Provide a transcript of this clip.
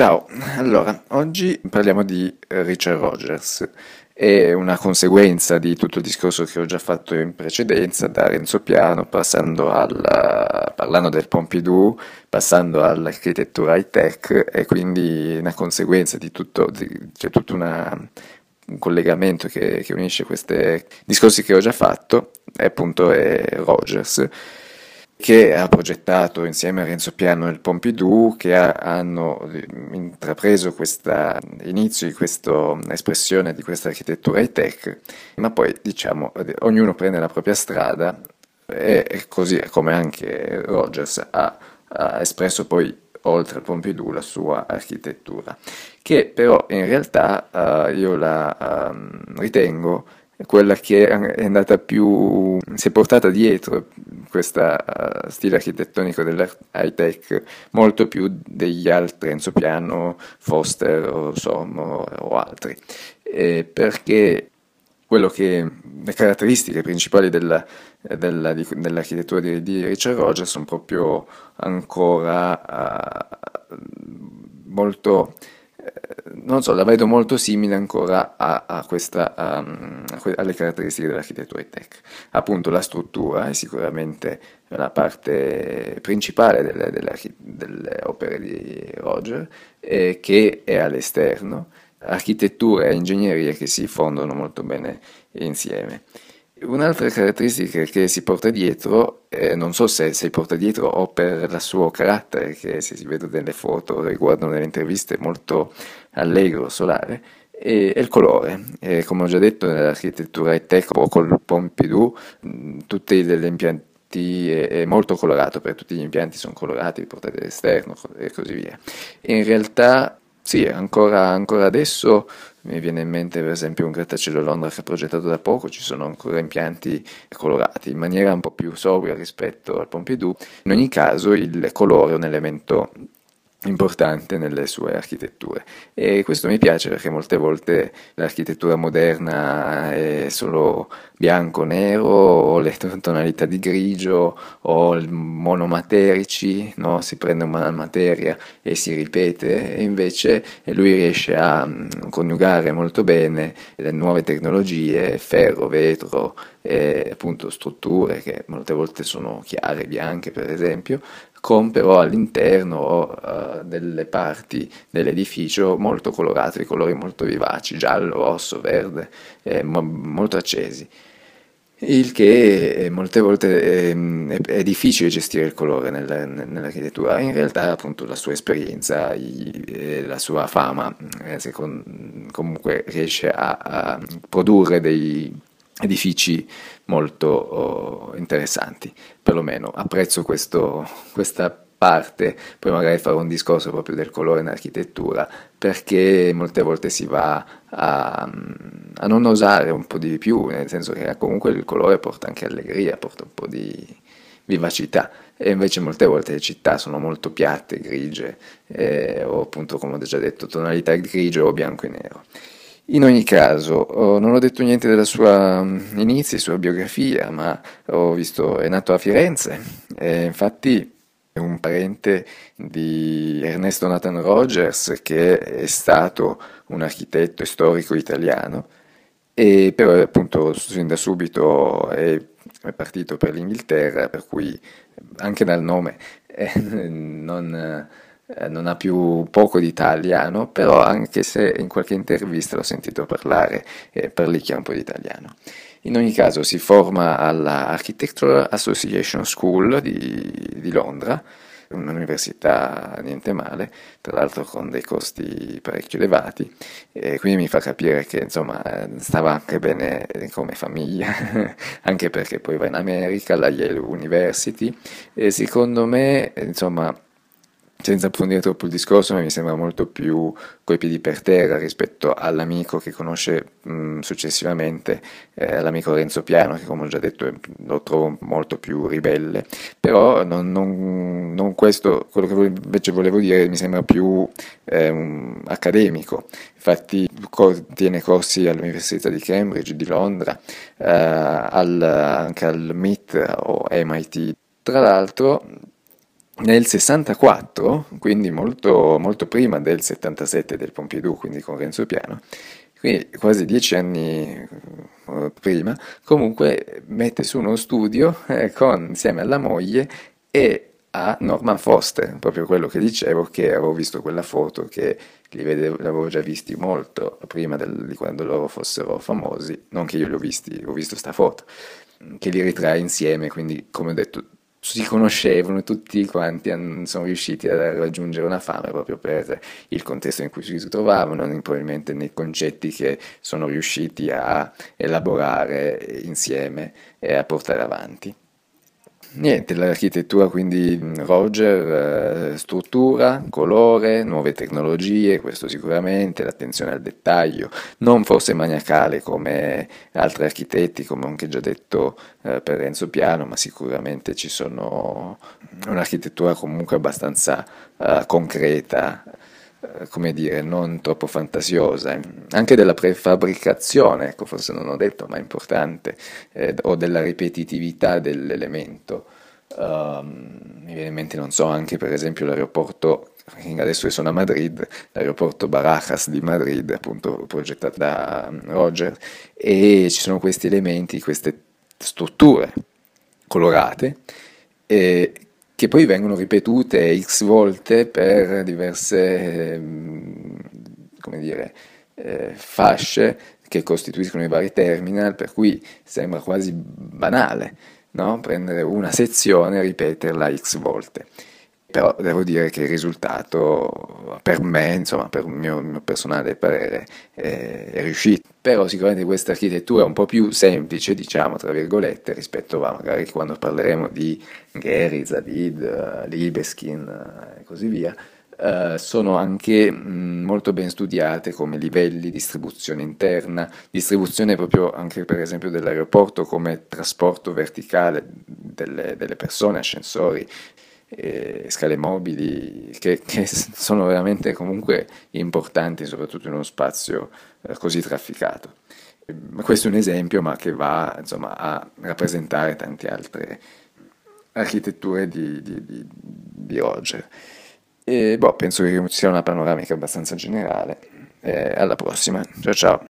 Ciao, allora, oggi parliamo di Richard Rogers. È una conseguenza di tutto il discorso che ho già fatto in precedenza, da Renzo Piano, passando al, parlando del Pompidou, passando all'architettura high tech, e quindi una conseguenza di tutto, di, c'è tutto una, un collegamento che, che unisce questi discorsi che ho già fatto, e appunto è Rogers che ha progettato insieme a Renzo Piano il Pompidou, che ha, hanno intrapreso questo inizio di questa espressione di questa architettura high tech, ma poi diciamo ognuno prende la propria strada e così come anche Rogers ha, ha espresso poi oltre al Pompidou la sua architettura, che però in realtà uh, io la um, ritengo quella che è andata più, si è portata dietro questo uh, stile architettonico dell'high tech molto più degli altri, Enzo Piano, Foster o Sommo o altri, eh, perché che, le caratteristiche principali della, della, di, dell'architettura di, di, Richard Rogers sono proprio ancora uh, molto non so, la vedo molto simile ancora a, a questa, a, alle caratteristiche dell'architettura tech. Appunto la struttura è sicuramente la parte principale delle, delle, delle opere di Roger, eh, che è all'esterno, architettura e ingegneria che si fondono molto bene insieme. Un'altra caratteristica che si porta dietro, eh, non so se si porta dietro o per il suo carattere, che se si vede nelle foto, riguardano delle interviste, molto allegro, solare, è, il colore. E come ho già detto, nell'architettura high tech o col Pompidou, tutti gli impianti è molto colorato, perché tutti gli impianti sono colorati, portati all'esterno e così via. In realtà sì, ancora, ancora, adesso mi viene in mente per esempio un grattacielo a Londra che ha progettato da poco, ci sono ancora impianti colorati in maniera un po' più sobria rispetto al Pompidou. In ogni caso il colore è un elemento importante nelle sue architetture e questo mi piace perché molte volte l'architettura moderna è solo bianco, nero o le tonalità di grigio o monomaterici, no? si prende una materia e si ripete e invece lui riesce a mm, coniugare molto bene le nuove tecnologie, ferro, vetro, e appunto strutture che molte volte sono chiare, bianche per esempio, con però all'interno uh, delle parti dell'edificio molto colorate, di colori molto vivaci, giallo, rosso, verde, eh, mo- molto accesi. Il che eh, molte volte è, è, difficile gestire il colore nel, nell'architettura, in realtà appunto la sua esperienza e la sua fama eh, secondo, comunque riesce a, a produrre dei, edifici molto oh, interessanti, perlomeno apprezzo questo, questa parte, poi magari farò un discorso proprio del colore in architettura, perché molte volte si va a, a, non osare un po' di più, nel senso che comunque il colore porta anche allegria, porta un po' di vivacità. E invece molte volte le città sono molto piatte, grigie, eh, o appunto come ho già detto tonalità grigio o bianco e nero. In ogni caso, oh, non ho detto niente della sua mm, inizi, sua biografia, ma ho visto, è nato a Firenze, e infatti è un parente di Ernesto Nathan Rogers, che è stato un architetto storico italiano, e però appunto sin da subito è, è partito per l'Inghilterra, per cui anche dal nome eh, non eh, non ha più poco di italiano, però anche se in qualche intervista l'ho sentito parlare, eh, parlicchia un po' di italiano. In ogni caso si forma alla Architectural Association School di, di Londra, un'università niente male, tra l'altro con dei costi parecchio elevati, e quindi mi fa capire che insomma stava anche bene come famiglia, anche perché poi va in America, alla Yale University, e secondo me insomma senza approfondire troppo il discorso, mi sembra molto più coi piedi per terra rispetto all'amico che conosce mh, successivamente, eh, l'amico Renzo Piano, che come ho già detto lo trovo molto più ribelle. Però non, non, non questo, quello che invece volevo dire mi sembra più eh, accademico. Infatti tiene corsi all'Università di Cambridge, di Londra, eh, al, anche al MIT o MIT. Tra l'altro nel 64, quindi molto, molto prima del 77 del Pompidou, quindi con Renzo Piano, quindi quasi dieci anni eh, prima, comunque mette su uno studio eh, con, insieme alla moglie e a Norman Foster, proprio quello che dicevo, che avevo visto quella foto che li vedevo, li avevo già visti molto prima del, di quando loro fossero famosi, non che io li ho visti, ho visto sta foto, che li ritrae insieme, quindi come ho detto si conoscevano tutti quanti sono riusciti a raggiungere una fama proprio per il contesto in cui si trovavano, probabilmente nei concetti che sono riusciti a elaborare insieme e a portare avanti. Niente, l'architettura quindi Roger, eh, struttura, colore, nuove tecnologie, questo sicuramente, l'attenzione al dettaglio, non forse maniacale come altri architetti, come anche già detto eh, per Renzo Piano, ma sicuramente ci sono un'architettura comunque abbastanza eh, concreta, come dire, non troppo fantasiosa, anche della prefabbricazione, ecco, forse non ho detto, ma è importante, eh, o della ripetitività dell'elemento. Um, mi viene in mente, non so, anche per esempio l'aeroporto, adesso che sono a Madrid, l'aeroporto Barajas di Madrid, appunto progettato da um, Roger, e ci sono questi elementi, queste strutture colorate, eh, che poi vengono ripetute x volte per diverse ehm, come dire, eh, fasce che costituiscono i vari terminal, per cui sembra quasi banale no? prendere una sezione e ripeterla x volte però devo dire che il risultato per me, insomma per il mio, mio personale parere, è, è, riuscito. Però sicuramente questa architettura è un po' più semplice, diciamo, tra virgolette, rispetto a magari quando parleremo di Gehry, Zavid, Libeskin e così via, Uh, sono anche mh, molto ben studiate come livelli, distribuzione interna, distribuzione proprio anche per esempio dell'aeroporto come trasporto verticale delle, delle persone, ascensori, eh, scale mobili che, che, sono veramente comunque importanti, soprattutto in uno spazio eh, così trafficato. Questo è un esempio, ma che va insomma, a rappresentare tante altre architetture di, di, di, di Roger. E boh, penso che sia una panoramica abbastanza generale. Eh, alla prossima, ciao ciao.